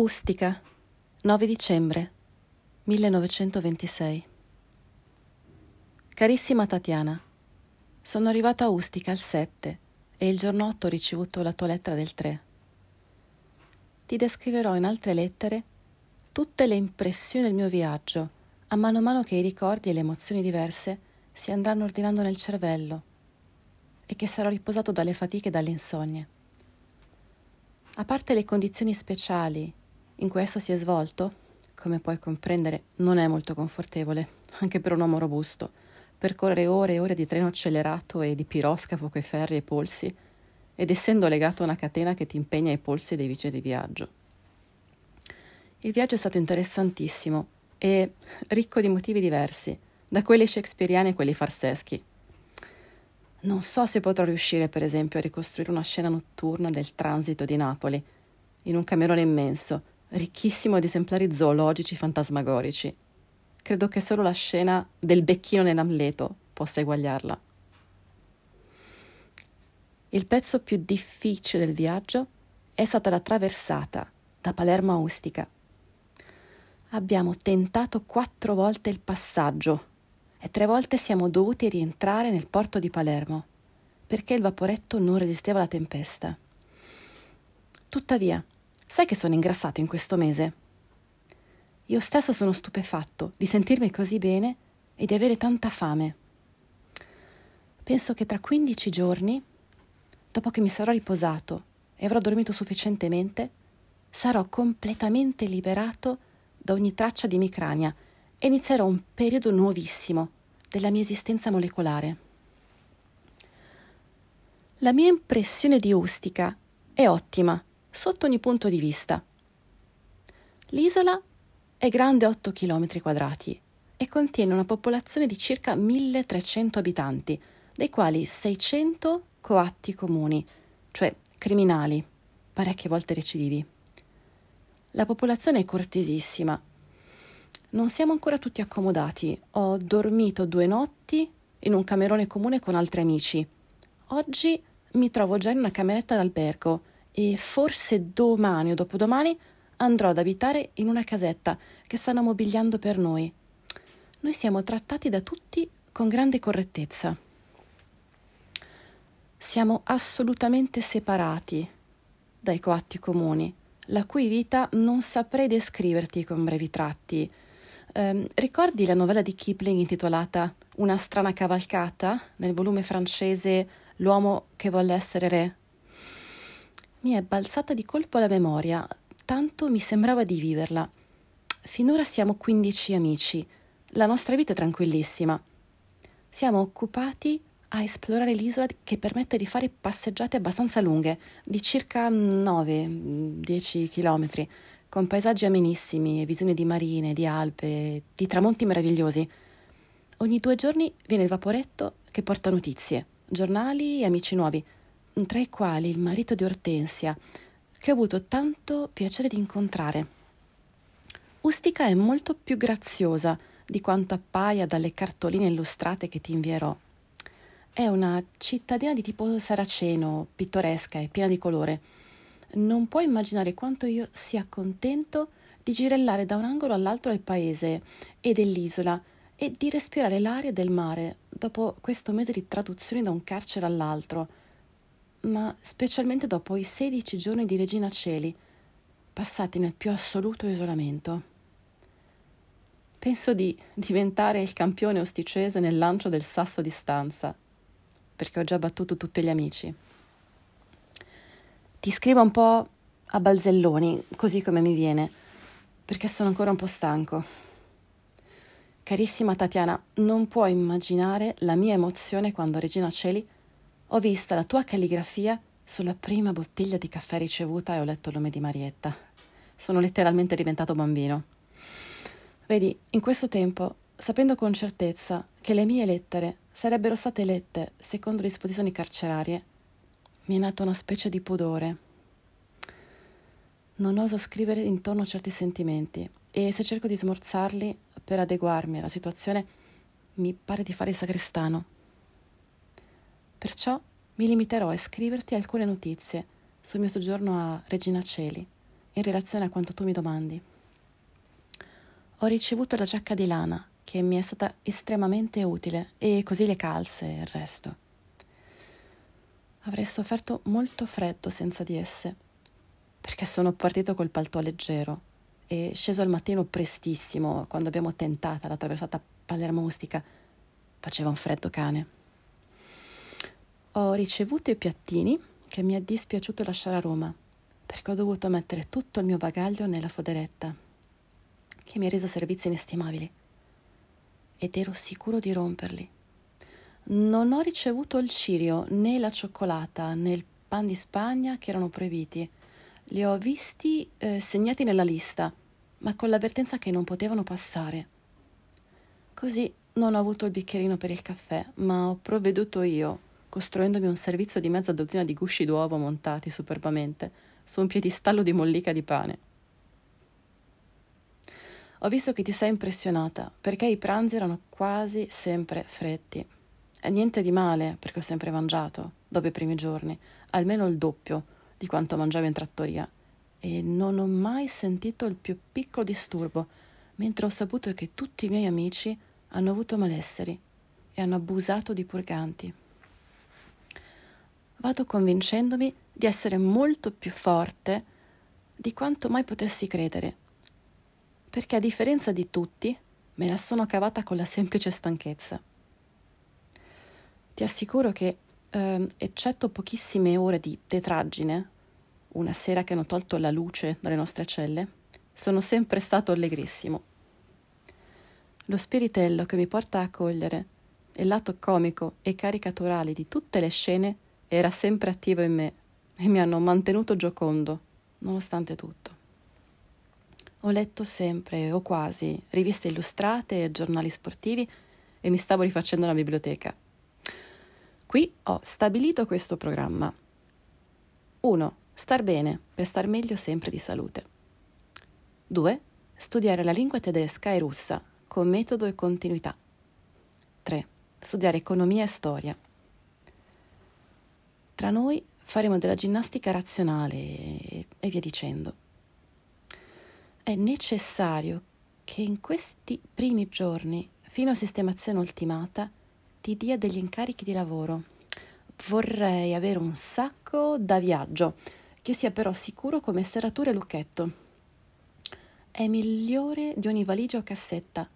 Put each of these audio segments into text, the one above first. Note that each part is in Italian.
Ustica, 9 dicembre 1926. Carissima Tatiana, sono arrivato a Ustica il 7 e il giorno 8 ho ricevuto la tua lettera del 3. Ti descriverò in altre lettere tutte le impressioni del mio viaggio, a mano a mano che i ricordi e le emozioni diverse si andranno ordinando nel cervello e che sarò riposato dalle fatiche e dalle insonnie. A parte le condizioni speciali in cui esso si è svolto, come puoi comprendere, non è molto confortevole, anche per un uomo robusto, percorrere ore e ore di treno accelerato e di piroscafo coi ferri e polsi, ed essendo legato a una catena che ti impegna ai polsi dei vicini di viaggio. Il viaggio è stato interessantissimo e ricco di motivi diversi, da quelli shakespeariani a quelli farseschi. Non so se potrò riuscire, per esempio, a ricostruire una scena notturna del transito di Napoli, in un camerone immenso, ricchissimo di esemplari zoologici fantasmagorici. Credo che solo la scena del becchino nell'Amleto possa eguagliarla. Il pezzo più difficile del viaggio è stata la traversata da Palermo a Ustica. Abbiamo tentato quattro volte il passaggio e tre volte siamo dovuti rientrare nel porto di Palermo perché il vaporetto non resisteva alla tempesta. Tuttavia, Sai che sono ingrassato in questo mese? Io stesso sono stupefatto di sentirmi così bene e di avere tanta fame. Penso che tra 15 giorni, dopo che mi sarò riposato e avrò dormito sufficientemente, sarò completamente liberato da ogni traccia di micrania e inizierò un periodo nuovissimo della mia esistenza molecolare. La mia impressione di Ustica è ottima sotto ogni punto di vista. L'isola è grande 8 km quadrati e contiene una popolazione di circa 1300 abitanti, dei quali 600 coatti comuni, cioè criminali, parecchie volte recidivi. La popolazione è cortesissima. Non siamo ancora tutti accomodati. Ho dormito due notti in un camerone comune con altri amici. Oggi mi trovo già in una cameretta d'albergo e forse domani o dopodomani andrò ad abitare in una casetta che stanno mobiliando per noi. Noi siamo trattati da tutti con grande correttezza. Siamo assolutamente separati dai coatti comuni, la cui vita non saprei descriverti con brevi tratti. Eh, ricordi la novella di Kipling intitolata Una strana cavalcata nel volume francese L'uomo che volle essere re? Mi è balzata di colpo la memoria, tanto mi sembrava di viverla. Finora siamo 15 amici, la nostra vita è tranquillissima. Siamo occupati a esplorare l'isola che permette di fare passeggiate abbastanza lunghe, di circa 9-10 chilometri, con paesaggi amenissimi e visioni di marine, di alpe, di tramonti meravigliosi. Ogni due giorni viene il vaporetto che porta notizie, giornali e amici nuovi tra i quali il marito di Ortensia, che ho avuto tanto piacere di incontrare. Ustica è molto più graziosa di quanto appaia dalle cartoline illustrate che ti invierò. È una cittadina di tipo saraceno, pittoresca e piena di colore. Non puoi immaginare quanto io sia contento di girellare da un angolo all'altro del paese e dell'isola e di respirare l'aria del mare dopo questo mese di traduzioni da un carcere all'altro ma specialmente dopo i 16 giorni di Regina Celi, passati nel più assoluto isolamento. Penso di diventare il campione osticese nel lancio del sasso di stanza, perché ho già battuto tutti gli amici. Ti scrivo un po' a balzelloni, così come mi viene, perché sono ancora un po' stanco. Carissima Tatiana, non puoi immaginare la mia emozione quando Regina Celi ho vista la tua calligrafia sulla prima bottiglia di caffè ricevuta e ho letto il nome di Marietta. Sono letteralmente diventato bambino. Vedi, in questo tempo, sapendo con certezza che le mie lettere sarebbero state lette secondo le disposizioni carcerarie, mi è nato una specie di pudore. Non oso scrivere intorno a certi sentimenti e se cerco di smorzarli per adeguarmi alla situazione, mi pare di fare il sagrestano. Perciò mi limiterò a scriverti alcune notizie sul mio soggiorno a Regina Celi in relazione a quanto tu mi domandi. Ho ricevuto la giacca di lana che mi è stata estremamente utile e così le calze e il resto. Avrei sofferto molto freddo senza di esse, perché sono partito col palto leggero e sceso al mattino prestissimo quando abbiamo tentata la traversata palermostica. Faceva un freddo cane. Ho ricevuto i piattini che mi è dispiaciuto lasciare a Roma, perché ho dovuto mettere tutto il mio bagaglio nella foderetta, che mi ha reso servizi inestimabili. Ed ero sicuro di romperli. Non ho ricevuto il cirio, né la cioccolata, né il pan di Spagna che erano proibiti. Li ho visti eh, segnati nella lista, ma con l'avvertenza che non potevano passare. Così non ho avuto il bicchierino per il caffè, ma ho provveduto io, costruendomi un servizio di mezza dozzina di gusci d'uovo montati superbamente su un piedistallo di mollica di pane. Ho visto che ti sei impressionata, perché i pranzi erano quasi sempre freddi. E niente di male, perché ho sempre mangiato, dopo i primi giorni, almeno il doppio di quanto mangiavo in trattoria. E non ho mai sentito il più piccolo disturbo, mentre ho saputo che tutti i miei amici hanno avuto malesseri e hanno abusato di purganti vado convincendomi di essere molto più forte di quanto mai potessi credere, perché a differenza di tutti me la sono cavata con la semplice stanchezza. Ti assicuro che, eh, eccetto pochissime ore di tetraggine, una sera che hanno tolto la luce dalle nostre celle, sono sempre stato allegrissimo. Lo spiritello che mi porta a cogliere il lato comico e caricaturale di tutte le scene era sempre attivo in me e mi hanno mantenuto giocondo, nonostante tutto. Ho letto sempre, o quasi, riviste illustrate e giornali sportivi e mi stavo rifacendo la biblioteca. Qui ho stabilito questo programma. 1. Star bene per star meglio sempre di salute. 2. Studiare la lingua tedesca e russa con metodo e continuità. 3. Studiare economia e storia. Tra noi faremo della ginnastica razionale e, e via dicendo. È necessario che in questi primi giorni, fino a sistemazione ultimata, ti dia degli incarichi di lavoro. Vorrei avere un sacco da viaggio, che sia però sicuro come serratura e lucchetto. È migliore di ogni valigia o cassetta,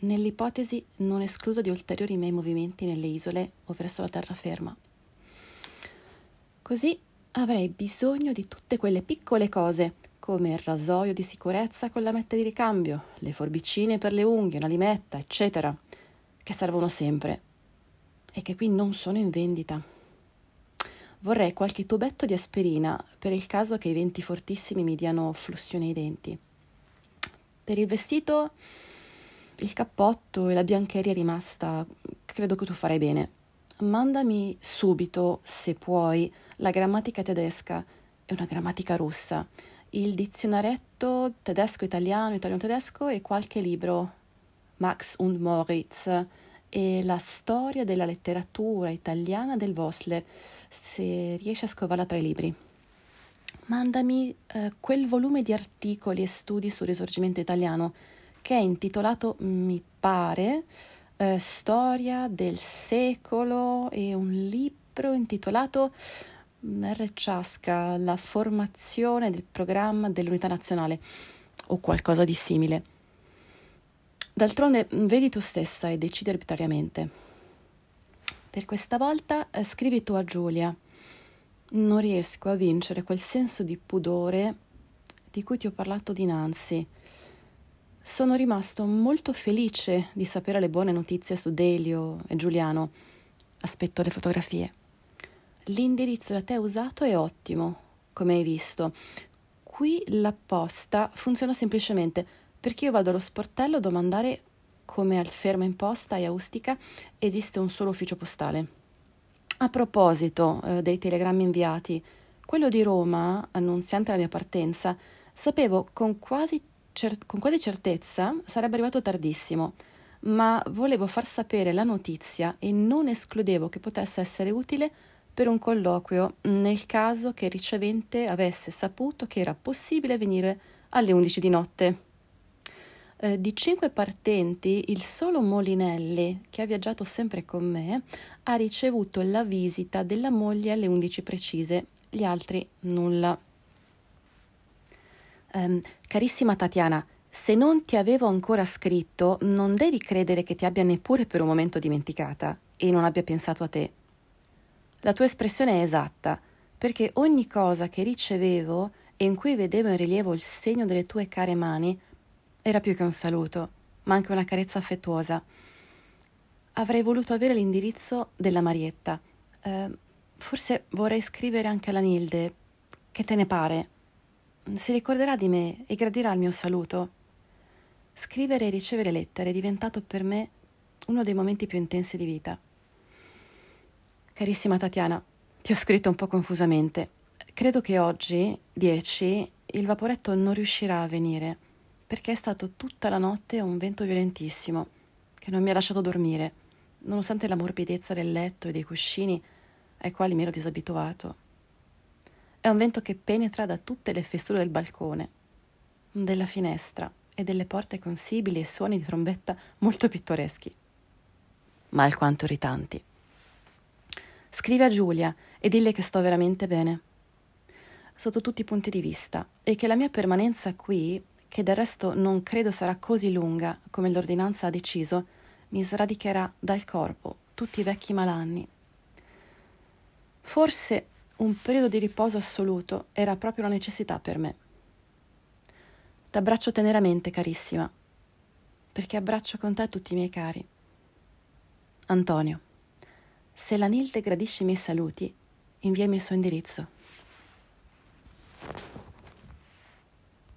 nell'ipotesi non esclusa di ulteriori miei movimenti nelle isole o verso la terraferma. Così avrei bisogno di tutte quelle piccole cose, come il rasoio di sicurezza con la metta di ricambio, le forbicine per le unghie, una limetta, eccetera, che servono sempre e che qui non sono in vendita. Vorrei qualche tubetto di aspirina per il caso che i venti fortissimi mi diano flussione ai denti. Per il vestito, il cappotto e la biancheria rimasta, credo che tu farai bene. Mandami subito, se puoi, la grammatica tedesca e una grammatica russa, il dizionaretto tedesco-italiano, italiano-tedesco e qualche libro, Max und Moritz e la storia della letteratura italiana del Vosler, se riesci a scovarla tra i libri. Mandami eh, quel volume di articoli e studi sul risorgimento italiano che è intitolato, mi pare, eh, Storia del secolo e un libro intitolato R. Ciasca, la formazione del programma dell'unità nazionale o qualcosa di simile. D'altronde mm, vedi tu stessa e decidi arbitrariamente. Per questa volta eh, scrivi tu a Giulia. Non riesco a vincere quel senso di pudore di cui ti ho parlato dinanzi sono rimasto molto felice di sapere le buone notizie su Delio e Giuliano. Aspetto le fotografie. L'indirizzo da te usato è ottimo, come hai visto. Qui la posta funziona semplicemente perché io vado allo sportello a domandare come al fermo in posta e Austica esiste un solo ufficio postale. A proposito eh, dei telegrammi inviati, quello di Roma, annunziante la mia partenza, sapevo con quasi cer- con quasi certezza sarebbe arrivato tardissimo, ma volevo far sapere la notizia e non escludevo che potesse essere utile per un colloquio nel caso che il ricevente avesse saputo che era possibile venire alle 11 di notte. Eh, di cinque partenti, il solo Molinelli, che ha viaggiato sempre con me, ha ricevuto la visita della moglie alle 11 precise, gli altri nulla. Um, carissima Tatiana, se non ti avevo ancora scritto, non devi credere che ti abbia neppure per un momento dimenticata e non abbia pensato a te. La tua espressione è esatta, perché ogni cosa che ricevevo e in cui vedevo in rilievo il segno delle tue care mani era più che un saluto, ma anche una carezza affettuosa. Avrei voluto avere l'indirizzo della Marietta. Eh, forse vorrei scrivere anche alla Nilde. Che te ne pare? Si ricorderà di me e gradirà il mio saluto. Scrivere e ricevere lettere è diventato per me uno dei momenti più intensi di vita. Carissima Tatiana, ti ho scritto un po' confusamente. Credo che oggi, 10, il vaporetto non riuscirà a venire perché è stato tutta la notte un vento violentissimo che non mi ha lasciato dormire, nonostante la morbidezza del letto e dei cuscini ai quali mi ero disabituato. È un vento che penetra da tutte le fessure del balcone, della finestra e delle porte con sibili e suoni di trombetta molto pittoreschi, ma alquanto irritanti. Scrivi a Giulia e dille che sto veramente bene, sotto tutti i punti di vista, e che la mia permanenza qui che del resto non credo sarà così lunga come l'ordinanza ha deciso, mi sradicherà dal corpo tutti i vecchi malanni. Forse un periodo di riposo assoluto era proprio una necessità per me. T'abbraccio teneramente, carissima, perché abbraccio con te tutti i miei cari. Antonio, se la Nilde gradisce i miei saluti, inviami il suo indirizzo.